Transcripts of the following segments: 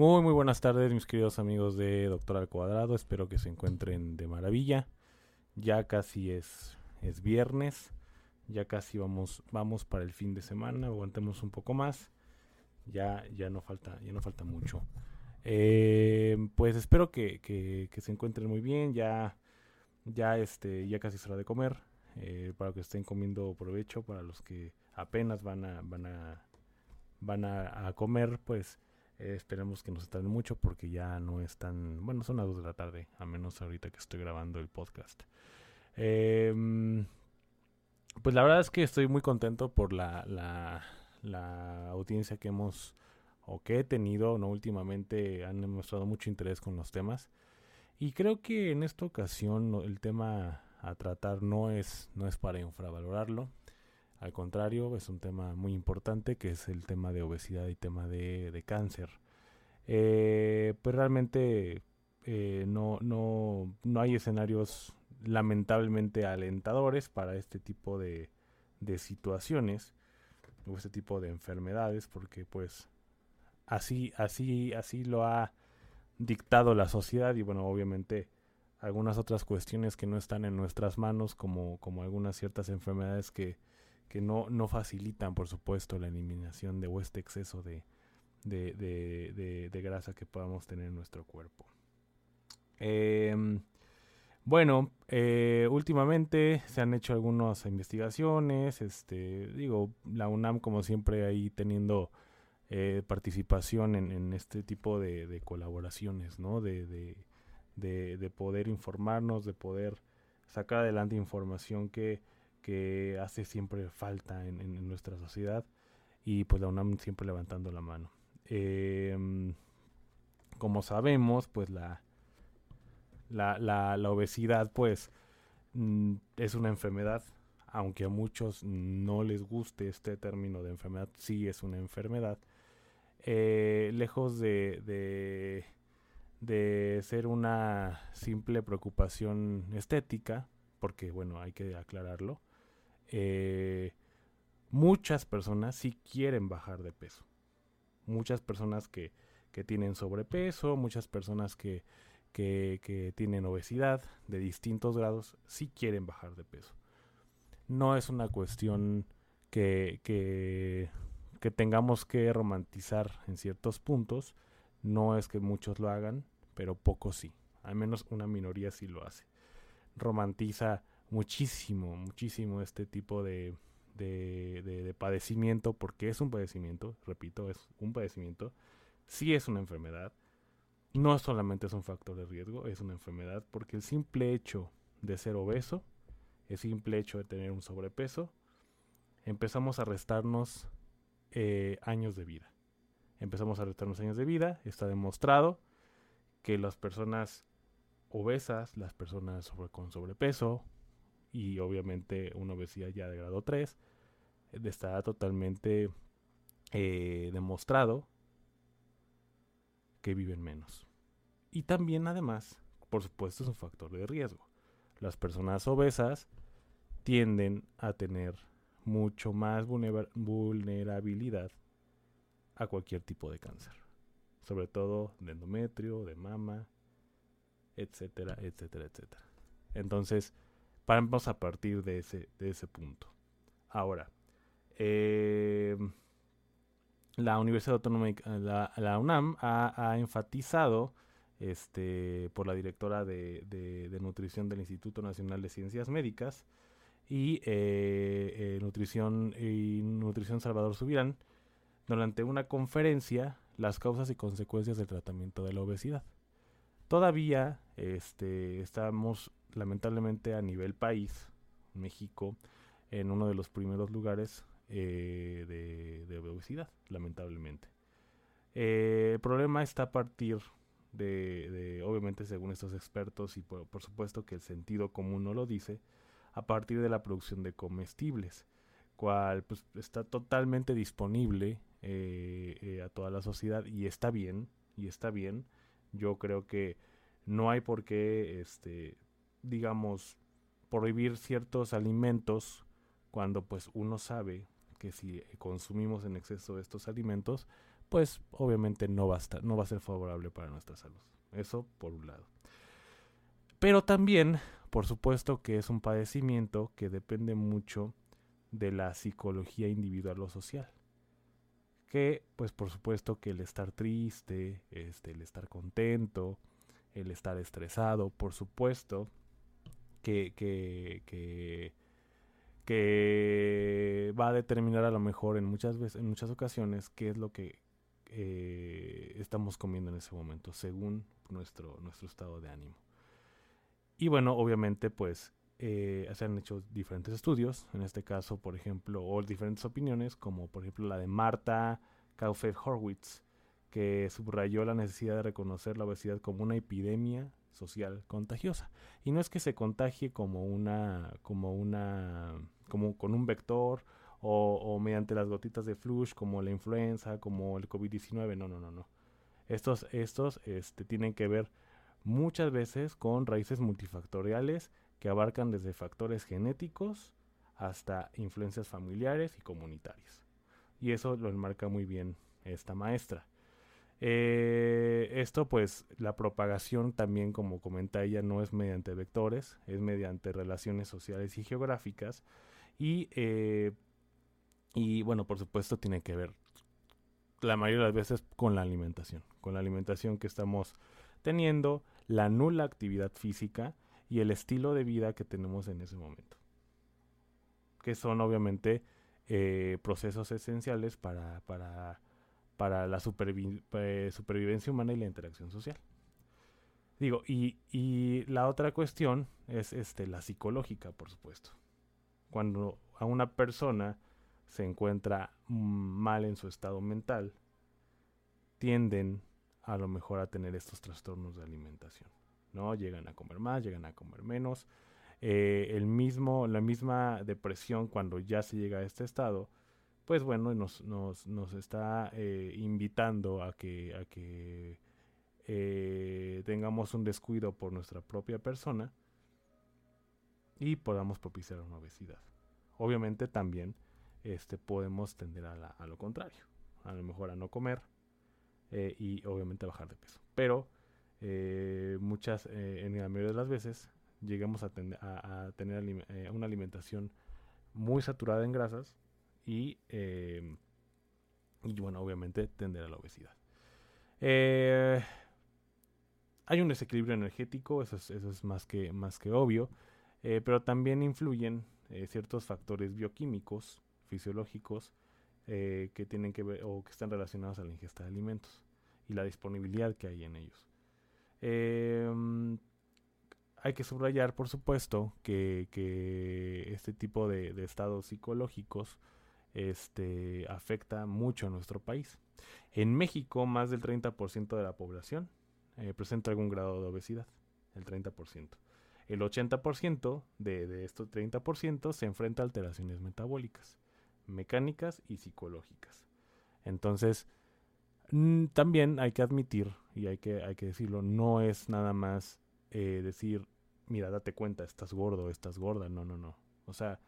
Muy, muy buenas tardes, mis queridos amigos de Doctor al Cuadrado. Espero que se encuentren de maravilla. Ya casi es, es viernes. Ya casi vamos, vamos para el fin de semana. Aguantemos un poco más. Ya, ya no falta, ya no falta mucho. Eh, pues espero que, que, se encuentren muy bien. Ya, ya este, ya casi es hora de comer. Eh, para que estén comiendo provecho. Para los que apenas van a, van a, van a comer, pues eh, esperemos que no se tarde mucho porque ya no es tan... Bueno, son las 2 de la tarde, a menos ahorita que estoy grabando el podcast. Em, pues la verdad es que estoy muy contento por la, la, audiencia que hemos o que he tenido, no últimamente han demostrado mucho interés con los temas. Y creo que en esta ocasión el tema a tratar no es, no es para infravalorarlo. Al contrario, es un tema muy importante que es el tema de obesidad y tema de, cáncer. Eh, pues realmente eh, no, no, no hay escenarios lamentablemente alentadores para este tipo de, de situaciones o este tipo de enfermedades porque pues así así así lo ha dictado la sociedad y bueno obviamente algunas otras cuestiones que no están en nuestras manos como como algunas ciertas enfermedades que que no, no facilitan, por supuesto, la eliminación de este exceso de, de, grasa que podamos tener en nuestro cuerpo. Em, bueno, eh, últimamente se han hecho algunas investigaciones, este, digo, la UNAM como siempre ahí teniendo eh, participación en, este tipo de, colaboraciones, ¿no? De, de, poder informarnos, de poder sacar adelante información que que hace siempre falta en, nuestra sociedad y pues la UNAM siempre levantando la mano. Em, como sabemos, pues la, la, obesidad pues mm, es una enfermedad, aunque a muchos no les guste este término de enfermedad, sí es una enfermedad. Eh, lejos de, de, de ser una simple preocupación estética, porque bueno, hay que aclararlo, eh, muchas personas sí quieren bajar de peso. Muchas personas que, que tienen sobrepeso, muchas personas que, que, que, tienen obesidad de distintos grados, sí quieren bajar de peso. No es una cuestión que, que, que tengamos que romantizar en ciertos puntos. No es que muchos lo hagan, pero pocos sí. Al menos una minoría sí lo hace. Romantiza muchísimo, muchísimo este tipo de, de, padecimiento, porque es un padecimiento, repito, es un padecimiento, sí es una enfermedad, no solamente es un factor de riesgo, es una enfermedad, porque el simple hecho de ser obeso, el simple hecho de tener un sobrepeso, empezamos a restarnos eh, años de vida. Empezamos a restarnos años de vida, está demostrado que las personas obesas, las personas con sobrepeso, y obviamente una obesidad ya de grado 3 eh, está totalmente eh, demostrado que viven menos. Y también además, por supuesto, es un factor de riesgo. Las personas obesas tienden a tener mucho más vulnerabilidad a cualquier tipo de cáncer. Sobre todo de endometrio, de mama, etcétera, etcétera, etcétera. Entonces, Vamos a partir de ese, de ese punto. Ahora, eh, la Universidad Autónoma, la, la UNAM, ha, enfatizado este, por la directora de, de, nutrición del Instituto Nacional de Ciencias Médicas y eh, eh, nutrición y nutrición Salvador Subirán durante una conferencia las causas y consecuencias del tratamiento de la obesidad. Todavía este, estamos lamentablemente a nivel país, México, en uno de los primeros lugares de, de, obesidad, lamentablemente. el problema está a partir de, obviamente según estos expertos y por, supuesto que el sentido común no lo dice, a partir de la producción de comestibles, cual pues, está totalmente disponible eh, eh, a toda la sociedad y está bien, y está bien. Yo creo que no hay por qué, este, digamos, prohibir ciertos alimentos cuando pues uno sabe que si consumimos en exceso estos alimentos, pues obviamente no va, a no va a ser favorable para nuestra salud. Eso por un lado. Pero también, por supuesto que es un padecimiento que depende mucho de la psicología individual o social. Que, pues por supuesto que el estar triste, este, el estar contento, el estar estresado, por supuesto que, que, que, que va a determinar a lo mejor en muchas veces, en muchas ocasiones, qué es lo que eh, estamos comiendo en ese momento, según nuestro, nuestro estado de ánimo. Y bueno, obviamente, pues eh, se han hecho diferentes estudios, en este caso, por ejemplo, o diferentes opiniones, como por ejemplo la de Marta Kaufeld Horwitz, que subrayó la necesidad de reconocer la obesidad como una epidemia social contagiosa. Y no es que se contagie como una, como una, como con un vector o, mediante las gotitas de flush como la influenza, como el COVID-19. No, no, no, no. Estos, estos este, tienen que ver muchas veces con raíces multifactoriales que abarcan desde factores genéticos hasta influencias familiares y comunitarias. Y eso lo enmarca muy bien esta maestra. Eh, esto pues la propagación también como comenta ella no es mediante vectores, es mediante relaciones sociales y geográficas y eh, y bueno, por supuesto tiene que ver la mayoría de las veces con la alimentación, con la alimentación que estamos teniendo, la nula actividad física y el estilo de vida que tenemos en ese momento. Que son obviamente eh, procesos esenciales para, para, para la eh, supervivencia humana y la interacción social. Digo, y, la otra cuestión es este, la psicológica, por supuesto. Cuando a una persona se encuentra mal en su estado mental, tienden a lo mejor a tener estos trastornos de alimentación. ¿no? Llegan a comer más, llegan a comer menos. Eh, el mismo, la misma depresión cuando ya se llega a este estado, pues bueno, nos, está eh, invitando a que, eh, tengamos un descuido por nuestra propia persona y podamos propiciar una obesidad. Obviamente también este, podemos tender a, lo contrario. A lo mejor a no comer eh, y obviamente a bajar de peso. Pero muchas, en la mayoría de las veces, llegamos a, a, tener una alimentación muy saturada en grasas y, y bueno, obviamente tender a la obesidad. hay un desequilibrio energético, eso es, eso es más, que, más que obvio, pero también influyen ciertos factores bioquímicos fisiológicos eh, que tienen que ver o que están relacionados a la ingesta de alimentos y la disponibilidad que hay en ellos. Em, hay que subrayar, por supuesto, que, este tipo de, estados psicológicos este, afecta mucho a nuestro país. En México, más del 30% de la población eh, presenta algún grado de obesidad, el 30%. El 80% de, de estos 30% se enfrenta a alteraciones metabólicas mecánicas y psicológicas. Entonces, mm, también hay que admitir, y hay que, hay que decirlo, no es nada más eh, decir, mira, date cuenta, estás gordo, estás gorda, no, no, no. O sea,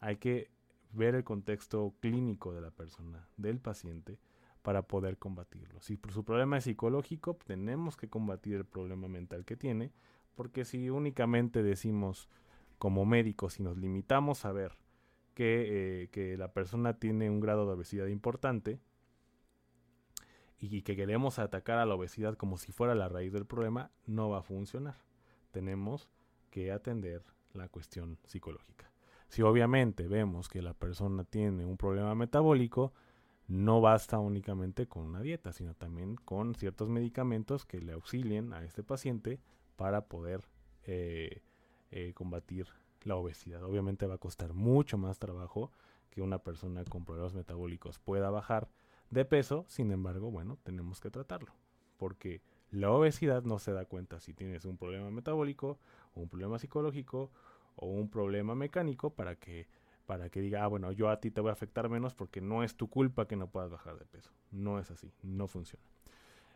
hay que ver el contexto clínico de la persona, del paciente, para poder combatirlo. Si su problema es psicológico, tenemos que combatir el problema mental que tiene, porque si únicamente decimos como médicos, si nos limitamos a ver eh, que, la persona tiene un grado de obesidad importante y que queremos atacar a la obesidad como si fuera la raíz del problema, no va a funcionar. Tenemos que atender la cuestión psicológica. Si obviamente vemos que la persona tiene un problema metabólico, no basta únicamente con una dieta, sino también con ciertos medicamentos que le auxilien a este paciente para poder eh, eh, combatir la obesidad. Obviamente va a costar mucho más trabajo que una persona con problemas metabólicos pueda bajar de peso, sin embargo, bueno, tenemos que tratarlo, porque la obesidad no se da cuenta si tienes un problema metabólico, un problema psicológico, o un problema mecánico para que para que diga, ah, bueno, yo a ti te voy a afectar menos porque no es tu culpa que no puedas bajar de peso. No es así, no funciona.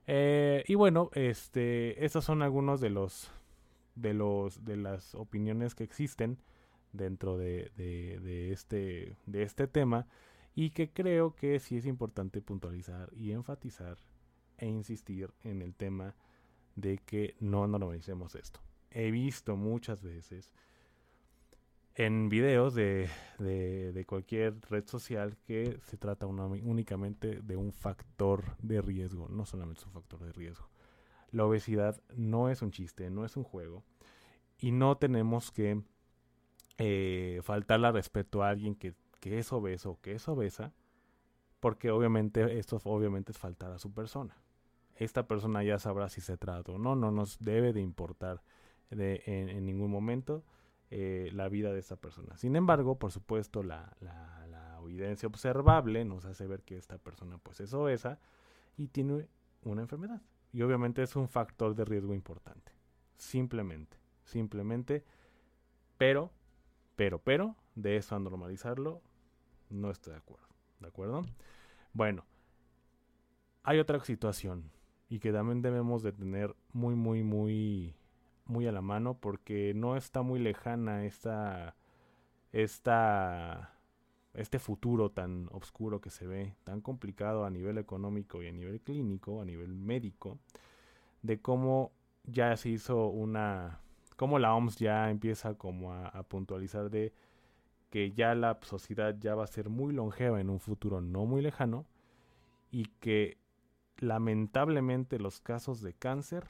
Eh, y bueno, este, estos son algunos de los de los de las opiniones que existen dentro de, de, este de este tema y que creo que sí es importante puntualizar y enfatizar e insistir en el tema de que no normalicemos esto. He visto muchas veces en videos de, de, cualquier red social que se trata únicamente de un factor de riesgo, no solamente es un factor de riesgo. La obesidad no es un chiste, no es un juego y no tenemos que eh, faltarle respeto a alguien que, que es obeso o que es obesa porque obviamente esto obviamente es faltar a su persona. Esta persona ya sabrá si se trata o no, no nos debe de importar de, en ningún momento eh, la vida de esa persona. Sin embargo, por supuesto, la, evidencia observable nos hace ver que esta persona pues es obesa y tiene una enfermedad. Y obviamente es un factor de riesgo importante. Simplemente, simplemente, pero, pero, pero, de eso a normalizarlo, no estoy de acuerdo. ¿De acuerdo? Bueno, hay otra situación y que también debemos de tener muy, muy, muy muy a la mano porque no está muy lejana esta, esta, este futuro tan oscuro que se ve, tan complicado a nivel económico y a nivel clínico, a nivel médico, de cómo ya se hizo una, cómo la OMS ya empieza como a, a puntualizar de que ya la sociedad ya va a ser muy longeva en un futuro no muy lejano y que lamentablemente los casos de cáncer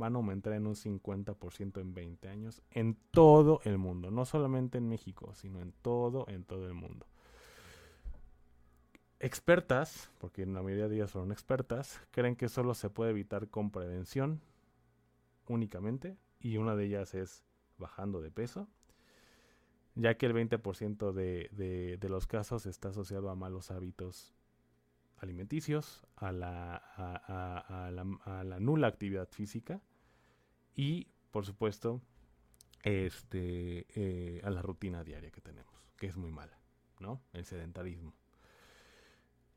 van a aumentar en un 50% en 20 años en todo el mundo, no solamente en México, sino en todo, en todo el mundo. Expertas, porque en la mayoría de ellas son expertas, creen que solo se puede evitar con prevención únicamente, y una de ellas es bajando de peso, ya que el 20% de, de, los casos está asociado a malos hábitos alimenticios, a la, a, la, a la, nula actividad física y, por supuesto, este, eh, a la rutina diaria que tenemos, que es muy mala, ¿no? El sedentarismo.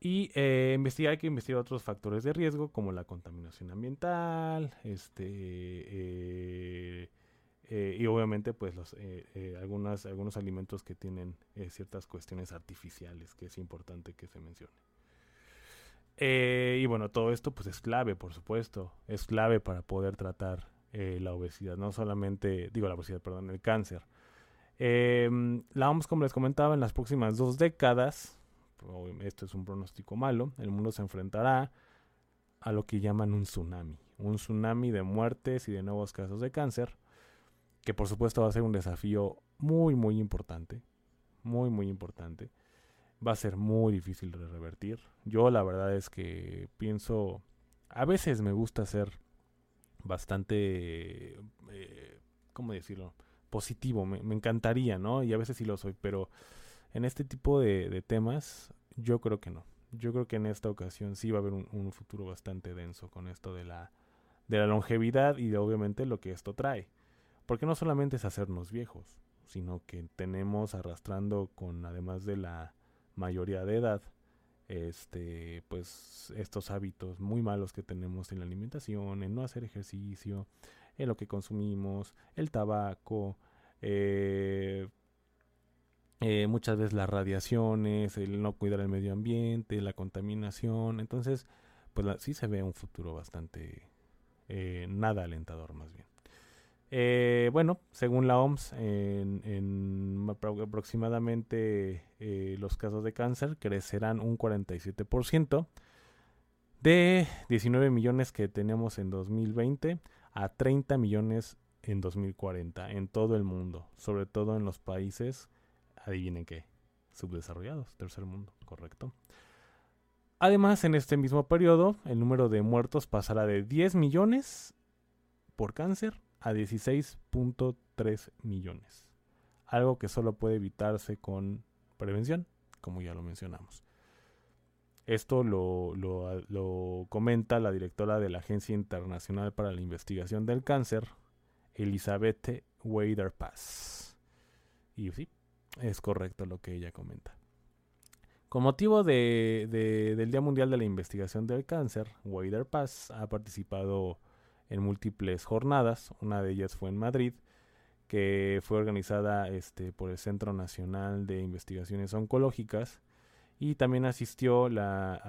Y eh, investigar, hay que investigar otros factores de riesgo como la contaminación ambiental, este, eh, y obviamente pues los, algunos alimentos que tienen ciertas cuestiones artificiales que es importante que se mencione. y bueno, todo esto pues es clave, por supuesto, es clave para poder tratar eh, la obesidad, no solamente, digo la obesidad, perdón, el cáncer. Em, la OMS, como les comentaba, en las próximas dos décadas, esto es un pronóstico malo, el mundo se enfrentará a lo que llaman un tsunami, un tsunami de muertes y de nuevos casos de cáncer, que por supuesto va a ser un desafío muy, muy importante, muy, muy importante. Va a ser muy difícil de revertir. Yo la verdad es que pienso, a veces me gusta ser bastante, eh, ¿cómo decirlo? Positivo, me, encantaría, ¿no? Y a veces sí lo soy, pero en este tipo de, temas yo creo que no. Yo creo que en esta ocasión sí va a haber un, futuro bastante denso con esto de la, de la longevidad y de obviamente lo que esto trae. Porque no solamente es hacernos viejos, sino que tenemos arrastrando con, además de la mayoría de edad, este pues estos hábitos muy malos que tenemos en la alimentación, en no hacer ejercicio, en lo que consumimos, el tabaco, eh, eh, muchas veces las radiaciones, el no cuidar el medio ambiente, la contaminación, entonces pues sí se ve un futuro bastante eh, nada alentador más bien. Eh, bueno, según la OMS, en, aproximadamente eh, los casos de cáncer crecerán un 47% de 19 millones que tenemos en 2020 a 30 millones en 2040 en todo el mundo, sobre todo en los países, adivinen qué, subdesarrollados, tercer mundo, correcto. Además, en este mismo periodo, el número de muertos pasará de 10 millones por cáncer a 16.3 millones. Algo que solo puede evitarse con prevención, como ya lo mencionamos. Esto lo, lo, comenta la directora de la Agencia Internacional para la Investigación del Cáncer, Elizabeth Weiderpass. Y sí, es correcto lo que ella comenta. Con motivo de, del Día Mundial de la Investigación del Cáncer, Weiderpass ha participado en múltiples jornadas. Una de ellas fue en Madrid, que fue organizada este, por el Centro Nacional de Investigaciones Oncológicas. Y también asistió la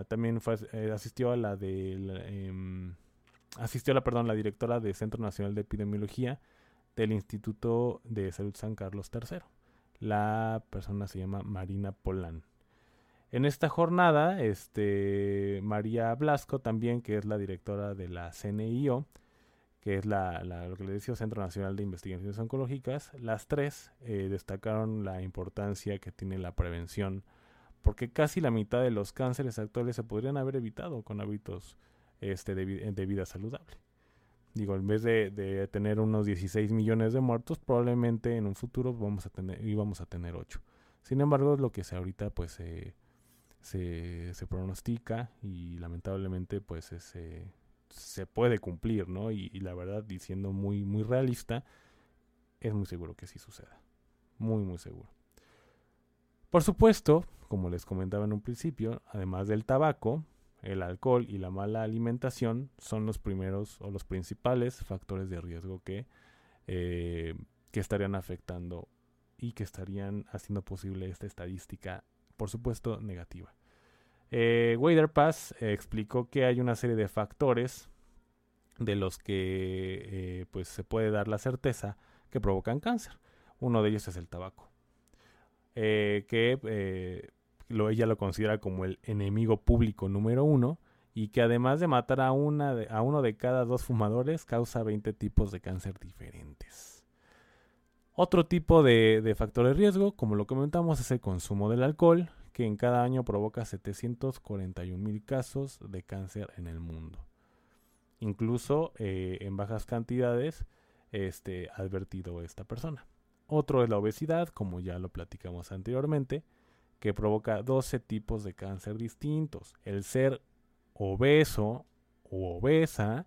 a, también eh, asistió a la de em, asistió a la perdón la directora del Centro Nacional de Epidemiología del Instituto de Salud San Carlos III la persona se llama Marina Polán en esta jornada este María Blasco también que es la directora de la CNIO que es la, lo que le decía Centro Nacional de Investigaciones Oncológicas las tres eh, destacaron la importancia que tiene la prevención porque casi la mitad de los cánceres actuales se podrían haber evitado con hábitos este, de, vida saludable. Digo, en vez de, tener unos 16 millones de muertos, probablemente en un futuro vamos a tener, íbamos a tener 8. Sin embargo, lo que se ahorita pues se, se, pronostica y lamentablemente pues se puede cumplir, ¿no? Y, y, la verdad, diciendo muy, muy realista, es muy seguro que sí suceda. Muy, muy seguro. Por supuesto, como les comentaba en un principio, además del tabaco, el alcohol y la mala alimentación son los primeros o los principales factores de riesgo que, eh, que estarían afectando y que estarían haciendo posible esta estadística, por supuesto, negativa. Eh, Pass explicó que hay una serie de factores de los que eh, pues se puede dar la certeza que provocan cáncer. Uno de ellos es el tabaco. Eh, que eh, ella lo considera como el enemigo público número uno y que además de matar a, una a uno de cada dos fumadores causa 20 tipos de cáncer diferentes. Otro tipo de, factor de riesgo, como lo comentamos, es el consumo del alcohol, que en cada año provoca 741 mil casos de cáncer en el mundo. Incluso eh, en bajas cantidades, este, advertido esta persona. Otro es la obesidad, como ya lo platicamos anteriormente, que provoca 12 tipos de cáncer distintos. El ser obeso o obesa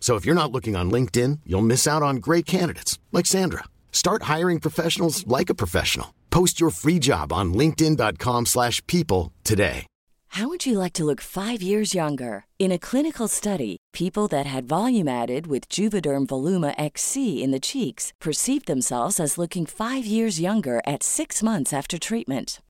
So if you're not looking on LinkedIn, you'll miss out on great candidates like Sandra. Start hiring professionals like a professional. Post your free job on linkedin.com/people today. How would you like to look 5 years younger? In a clinical study, people that had volume added with Juvederm Voluma XC in the cheeks perceived themselves as looking 5 years younger at 6 months after treatment.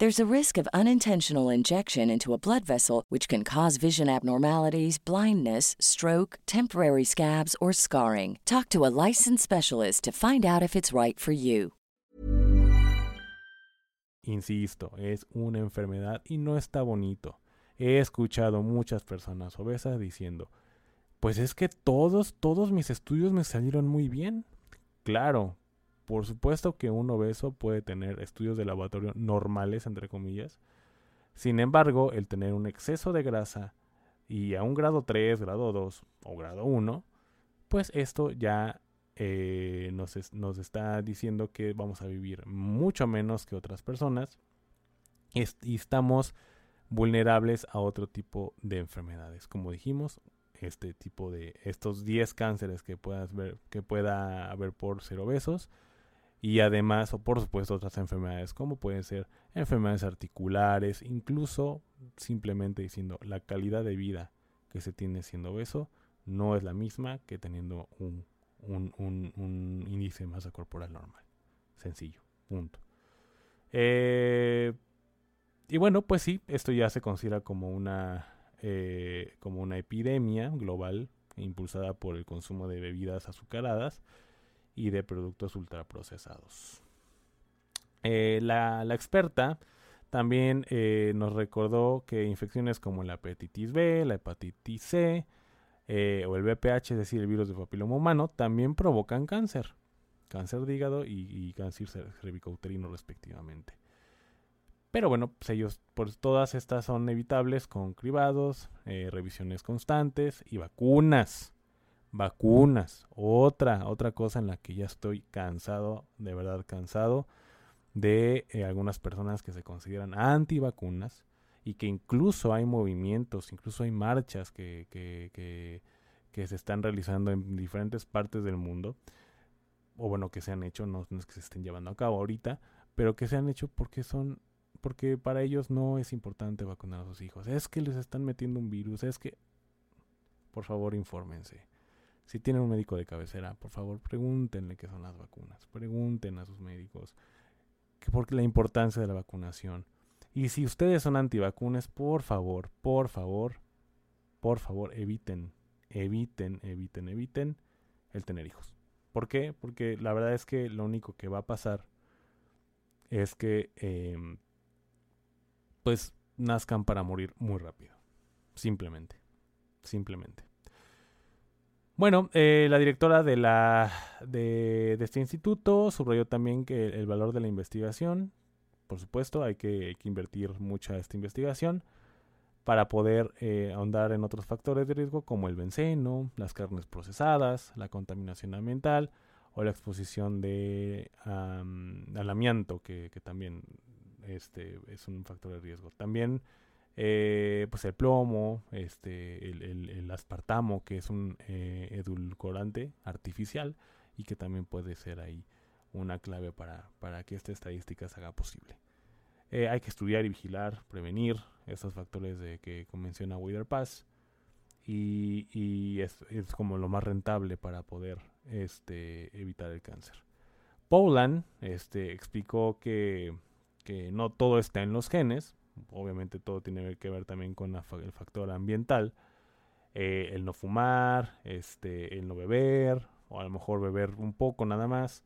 There's a risk of unintentional injection into a blood vessel, which can cause vision abnormalities, blindness, stroke, temporary scabs, or scarring. Talk to a licensed specialist to find out if it's right for you. Insisto, es una enfermedad y no está bonito. He escuchado muchas personas obesas diciendo, pues es que todos, todos mis estudios me salieron muy bien. Claro, por supuesto que un obeso puede tener estudios de laboratorio normales, entre comillas. Sin embargo, el tener un exceso de grasa y a un grado 3, grado 2 o grado 1, pues esto ya eh, nos, nos, está diciendo que vamos a vivir mucho menos que otras personas y, estamos vulnerables a otro tipo de enfermedades. Como dijimos, este tipo de estos 10 cánceres que puedas ver que pueda haber por ser obesos y además, o por supuesto, otras enfermedades como pueden ser enfermedades articulares, incluso simplemente diciendo la calidad de vida que se tiene siendo obeso no es la misma que teniendo un, un, índice de masa corporal normal. Sencillo, punto. Eh, y bueno, pues sí, esto ya se considera como una, eh, como una epidemia global impulsada por el consumo de bebidas azucaradas y de productos ultraprocesados. Eh, la, experta también eh, nos recordó que infecciones como la hepatitis B, la hepatitis C eh, o el VPH, es decir, el virus de papiloma humano, también provocan cáncer. Cáncer de hígado y, cáncer cervicouterino respectivamente. Pero bueno, pues ellos, pues todas estas son evitables con cribados, revisiones constantes y vacunas vacunas. Otra, otra cosa en la que ya estoy cansado, de verdad cansado, de eh, algunas personas que se consideran antivacunas y que incluso hay movimientos, incluso hay marchas que, que, que, que, se están realizando en diferentes partes del mundo, o bueno, que se han hecho, no, no es que se estén llevando a cabo ahorita, pero que se han hecho porque son porque para ellos no es importante vacunar a sus hijos. Es que les están metiendo un virus, es que por favor infórmense. Si tienen un médico de cabecera, por favor, pregúntenle qué son las vacunas. Pregunten a sus médicos por la importancia de la vacunación. Y si ustedes son antivacunas, por favor, por favor, por favor, eviten, eviten, eviten, eviten el tener hijos. ¿Por qué? Porque la verdad es que lo único que va a pasar es que em, pues nazcan para morir muy rápido. Simplemente. Simplemente. Bueno, eh, la directora de, la, de, este instituto subrayó también que el valor de la investigación, por supuesto, hay que, invertir mucha esta investigación para poder eh, ahondar en otros factores de riesgo como el benceno, las carnes procesadas, la contaminación ambiental o la exposición de al amianto, que, que también este, es un factor de riesgo. También eh, pues el plomo, este, el, aspartamo, que es un eh, edulcorante artificial y que también puede ser ahí una clave para, para que esta estadística se haga posible. Eh, hay que estudiar y vigilar, prevenir estos factores de que menciona Wither Pass y, y es, es, como lo más rentable para poder este, evitar el cáncer. Paulan este, explicó que, que no todo está en los genes, obviamente todo tiene que ver también con el factor ambiental. Eh, el no fumar, este, el no beber, o a lo mejor beber un poco nada más.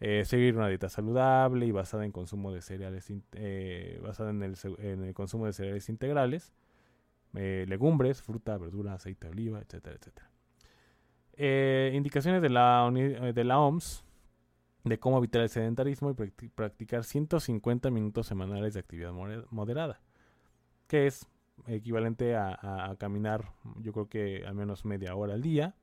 Eh, seguir una dieta saludable y basada en consumo de cereales, eh, basada en el, consumo de cereales integrales, legumbres, fruta, verdura, aceite de oliva, etcétera, etcétera. indicaciones de la, de la OMS de cómo evitar el sedentarismo y practicar 150 minutos semanales de actividad moderada, que es equivalente a, caminar yo creo que al menos media hora al día.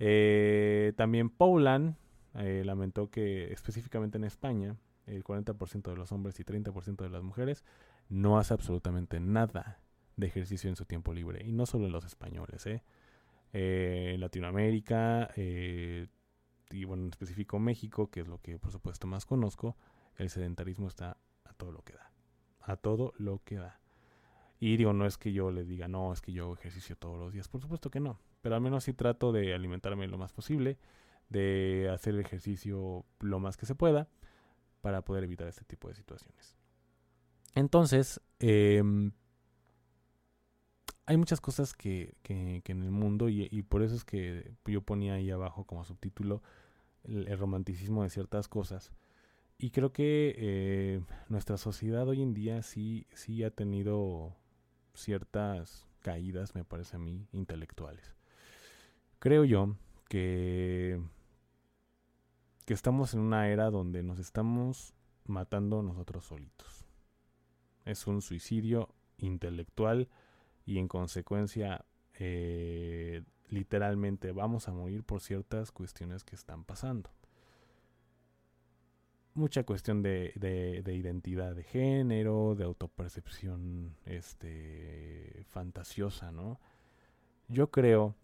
Eh, también Paulan eh, lamentó que específicamente en España el 40% de los hombres y 30% de las mujeres no hace absolutamente nada de ejercicio en su tiempo libre. Y no solo los españoles. ¿eh? en Latinoamérica y bueno, en específico México, que es lo que por supuesto más conozco, el sedentarismo está a todo lo que da. A todo lo que da. Y digo, no es que yo le diga, no, es que yo ejercicio todos los días, por supuesto que no. Pero al menos sí trato de alimentarme lo más posible, de hacer ejercicio lo más que se pueda, para poder evitar este tipo de situaciones. Entonces, em, hay muchas cosas que, en el mundo, y, y, por eso es que yo ponía ahí abajo como subtítulo el, romanticismo de ciertas cosas. Y creo que eh, nuestra sociedad hoy en día sí, sí ha tenido ciertas caídas, me parece a mí, intelectuales. Creo yo que, que estamos en una era donde nos estamos matando nosotros solitos. Es un suicidio intelectual y en consecuencia eh, literalmente vamos a morir por ciertas cuestiones que están pasando. Mucha cuestión de, de, identidad de género, de autopercepción este, fantasiosa, ¿no? Yo creo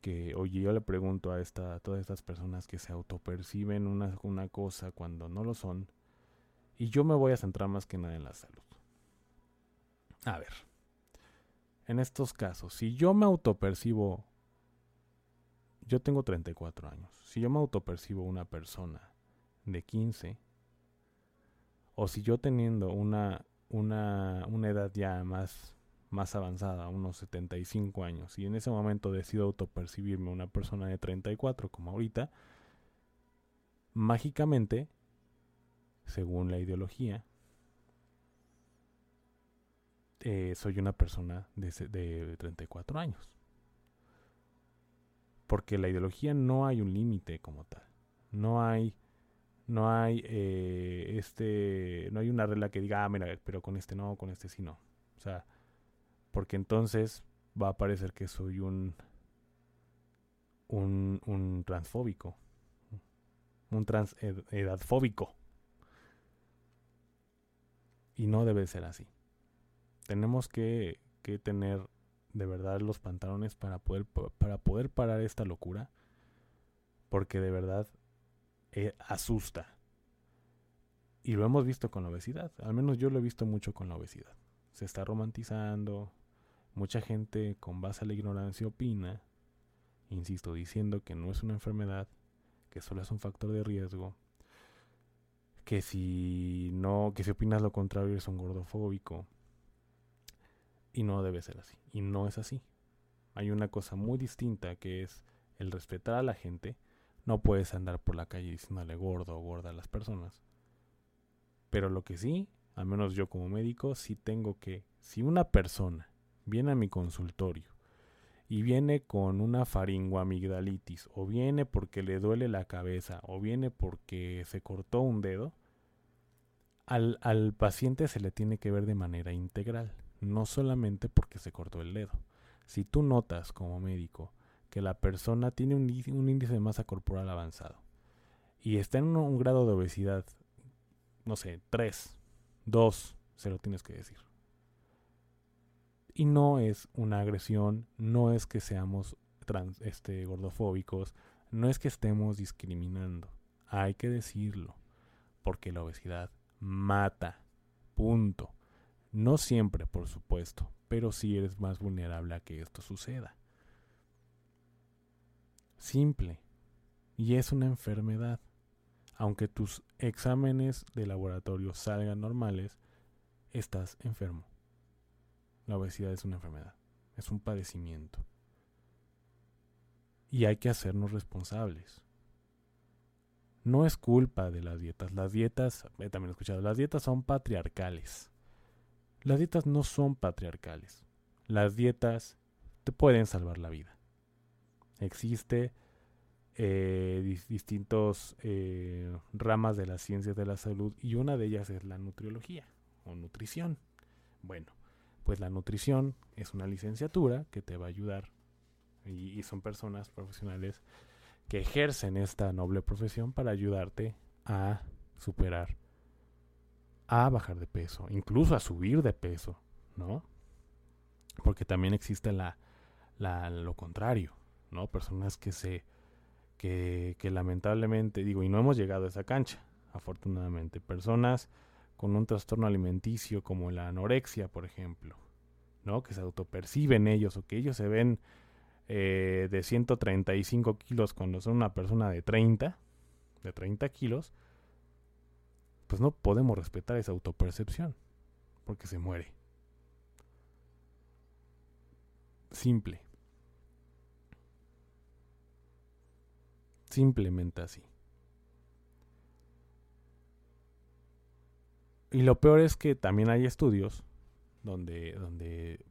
que, oye, yo le pregunto a, esta, a todas estas personas que se autoperciben una, una cosa cuando no lo son, y yo me voy a centrar más que nada en la salud. A ver, en estos casos, si yo me autopercibo, yo tengo 34 años, si yo me autopercibo una persona de 15, o si yo teniendo una, una, una edad ya más más avanzada, unos 75 años, y en ese momento decido autopercibirme una persona de 34 como ahorita, mágicamente, según la ideología, eh, soy una persona de, de 34 años. Porque la ideología no hay un límite como tal. No hay no hay eh, este no hay una regla que diga ah mira pero con este no con este sí no o sea porque entonces va a parecer que soy un, un, un transfóbico, un trans edadfóbico. Y no debe ser así. Tenemos que, que tener de verdad los pantalones para poder, para poder parar esta locura. Porque de verdad eh, asusta. Y lo hemos visto con la obesidad. Al menos yo lo he visto mucho con la obesidad. Se está romantizando, Mucha gente con base a la ignorancia opina, insisto, diciendo que no es una enfermedad, que solo es un factor de riesgo, que si no, que si opinas lo contrario eres un gordofóbico. Y no debe ser así. Y no es así. Hay una cosa muy distinta que es el respetar a la gente. No puedes andar por la calle diciéndole gordo o gorda a las personas. Pero lo que sí, al menos yo como médico, sí tengo que, si una persona viene a mi consultorio y viene con una faringoamigdalitis o viene porque le duele la cabeza o viene porque se cortó un dedo, al, al paciente se le tiene que ver de manera integral, no solamente porque se cortó el dedo. Si tú notas como médico que la persona tiene un, índice de masa corporal avanzado y está en un, grado de obesidad, no sé, 3, 2, se lo tienes que decir. Y no es una agresión, no es que seamos este, gordofóbicos, no es que estemos discriminando. Hay que decirlo, porque la obesidad mata. Punto. No siempre, por supuesto, pero sí eres más vulnerable a que esto suceda. Simple. Y es una enfermedad. Aunque tus exámenes de laboratorio salgan normales, estás enfermo. La obesidad es una enfermedad, es un padecimiento. Y hay que hacernos responsables. No es culpa de las dietas. Las dietas, he también escuchado, las dietas son patriarcales. Las dietas no son patriarcales. Las dietas te pueden salvar la vida. Existe eh, distintos eh, ramas de las ciencias de la salud y una de ellas es la nutriología o nutrición. Bueno, pues la nutrición es una licenciatura que te va a ayudar y, son personas profesionales que ejercen esta noble profesión para ayudarte a superar, a bajar de peso, incluso a subir de peso, ¿no? Porque también existe la, la lo contrario, ¿no? Personas que se que, que lamentablemente digo y no hemos llegado a esa cancha, afortunadamente, personas con un trastorno alimenticio como la anorexia, por ejemplo, ¿no? Que se autoperciben ellos o que ellos se ven eh, de 135 kilos cuando son una persona de 30, de 30 kilos, pues no podemos respetar esa autopercepción, porque se muere. Simple. Simplemente así. Y lo peor es que también hay estudios donde, donde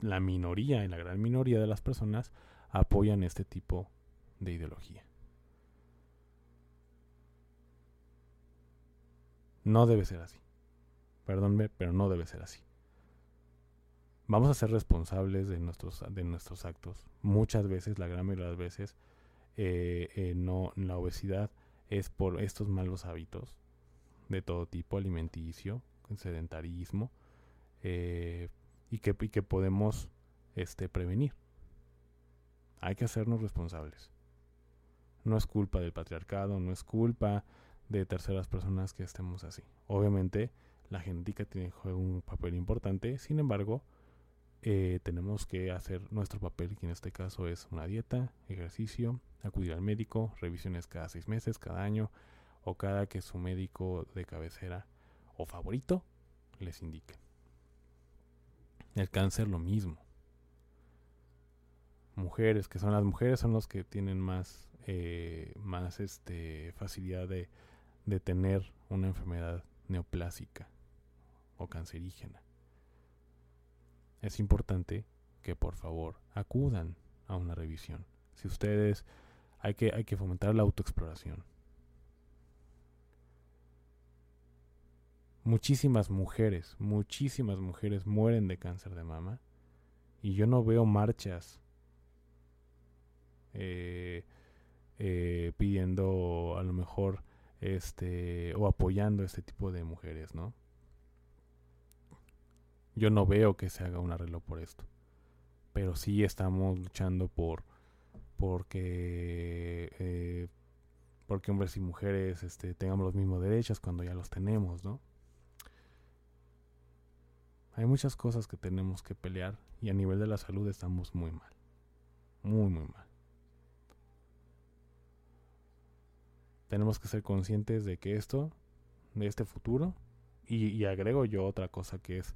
la minoría, y la gran minoría de las personas apoyan este tipo de ideología. No debe ser así. Perdónme, pero no debe ser así. Vamos a ser responsables de nuestros, de nuestros actos. Muchas veces, la gran mayoría de las veces, eh, eh, no, la obesidad es por estos malos hábitos de todo tipo, alimenticio, sedentarismo, eh, y, que, que podemos este, prevenir. Hay que hacernos responsables. No es culpa del patriarcado, no es culpa de terceras personas que estemos así. Obviamente, la genética tiene un papel importante, sin embargo, eh, tenemos que hacer nuestro papel, que en este caso es una dieta, ejercicio, acudir al médico, revisiones cada seis meses, cada año, o cada que su médico de cabecera o favorito les indique. El cáncer lo mismo. Mujeres, que son las mujeres, son los que tienen más, eh, más este, facilidad de, de tener una enfermedad neoplásica o cancerígena. Es importante que por favor acudan a una revisión. Si ustedes hay que, hay que fomentar la autoexploración. Muchísimas mujeres, muchísimas mujeres mueren de cáncer de mama y yo no veo marchas eh, eh, pidiendo a lo mejor este o apoyando este tipo de mujeres, ¿no? Yo no veo que se haga un arreglo por esto, pero sí estamos luchando por porque eh, porque hombres y mujeres este, tengamos los mismos derechos cuando ya los tenemos, ¿no? Hay muchas cosas que tenemos que pelear y a nivel de la salud estamos muy mal. Muy, muy mal. Tenemos que ser conscientes de que esto, de este futuro, y, agrego yo otra cosa que es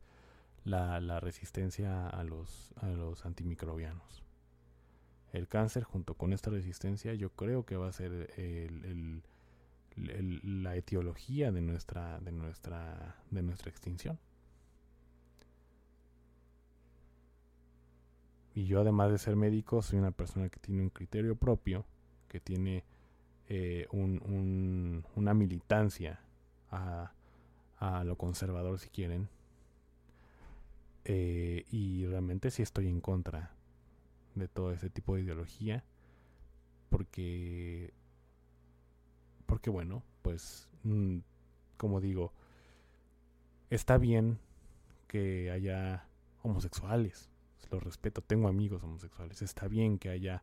la, la, a los, antimicrobianos. El cáncer junto con esta resistencia yo creo que va a ser la etiología de nuestra extinción. Y yo además de ser médico, soy una persona que tiene un criterio propio, que tiene eh, un, una militancia a, lo conservador si quieren. Eh, y realmente sí estoy en contra de todo ese tipo de ideología. Porque, porque bueno, pues, mm, como digo, está bien que haya homosexuales lo respeto, tengo amigos homosexuales, está bien que haya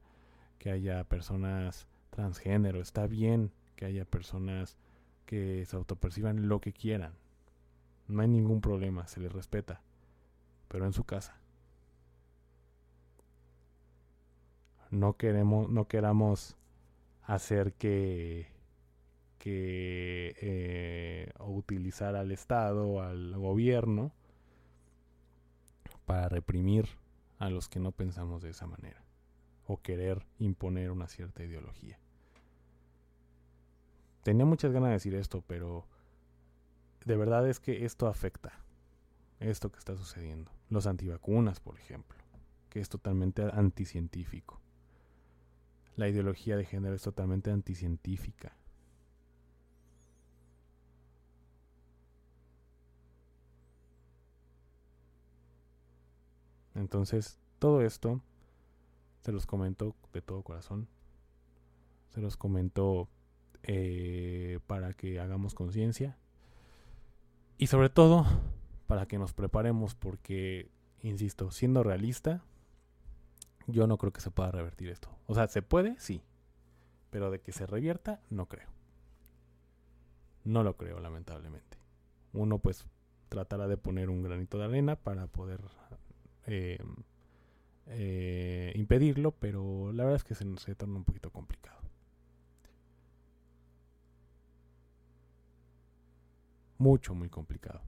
que haya personas transgénero, está bien que haya personas que se autoperciban lo que quieran. No hay ningún problema, se les respeta, pero en su casa. No queremos no queramos hacer que que eh, utilizar al Estado, al gobierno, para reprimir a los que no pensamos de esa manera o querer imponer una cierta ideología. Tenía muchas ganas de decir esto, pero de verdad es que esto afecta esto que está sucediendo. Los antivacunas, por ejemplo, que es totalmente anticientífico. La ideología de género es totalmente anticientífica. Entonces, todo esto se los comento de todo corazón. Se los comento eh, para que hagamos conciencia. Y sobre todo, para que nos preparemos porque, insisto, siendo realista, yo no creo que se pueda revertir esto. O sea, se puede, sí. Pero de que se revierta, no creo. No lo creo, lamentablemente. Uno pues tratará de poner un granito de arena para poder eh, eh, impedirlo, pero la verdad es que se, se torna un poquito complicado. Mucho, muy complicado.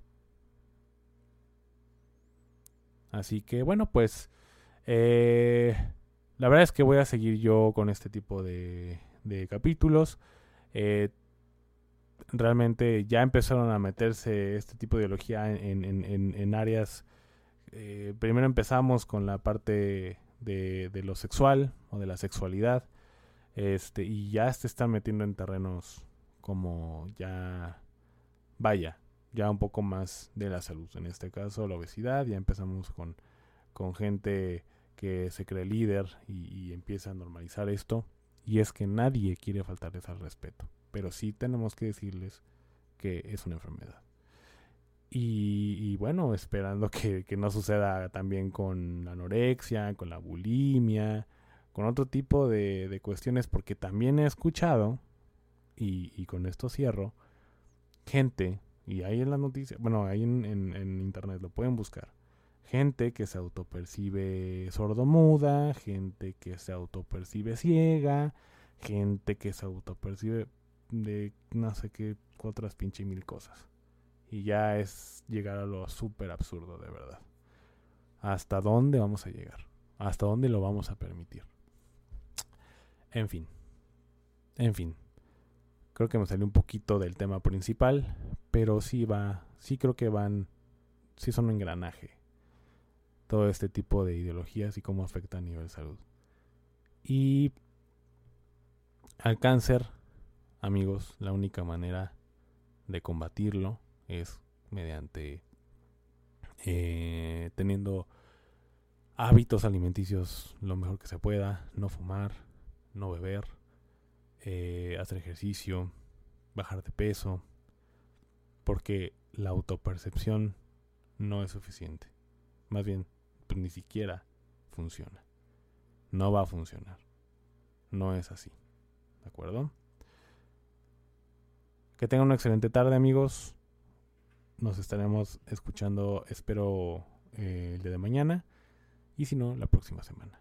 Así que bueno, pues eh, la verdad es que voy a seguir yo con este tipo de, de capítulos. realmente ya empezaron a meterse este tipo de ideología en, en, en áreas eh, primero empezamos con la parte de, de, lo sexual o de la sexualidad. Este, y ya se están metiendo en terrenos como ya, vaya, ya un poco más de la salud. En este caso, la obesidad. Ya empezamos con, con gente que se cree líder y, y empieza a normalizar esto. Y es que nadie quiere faltarles al respeto. Pero sí tenemos que decirles que es una enfermedad. Y, bueno, esperando que, no suceda también con la anorexia, con la bulimia, con otro tipo de, cuestiones, porque también he escuchado, y, con esto cierro, gente, y ahí en la noticia, bueno, ahí en, en internet lo pueden buscar, gente que se autopercibe sordomuda, gente que se autopercibe ciega, gente que se autopercibe de no sé qué otras pinche mil cosas. Y ya es llegar a lo súper absurdo, de verdad. ¿Hasta dónde vamos a llegar? ¿Hasta dónde lo vamos a permitir? En fin. En fin. Creo que me salió un poquito del tema principal, pero sí va, sí creo que van, sí son un engranaje. Todo este tipo de ideologías y cómo afecta a nivel salud. Y al cáncer, amigos, la única manera de combatirlo es mediante eh, teniendo hábitos alimenticios lo mejor que se pueda, no fumar, no beber, eh, hacer ejercicio, bajar de peso, porque la autopercepción no es suficiente. Más bien, pues, ni siquiera funciona. No va a funcionar. No es así. ¿De acuerdo? Que tengan una excelente tarde, amigos. Nos estaremos escuchando, espero, eh, el día de mañana. Y si no, la próxima semana.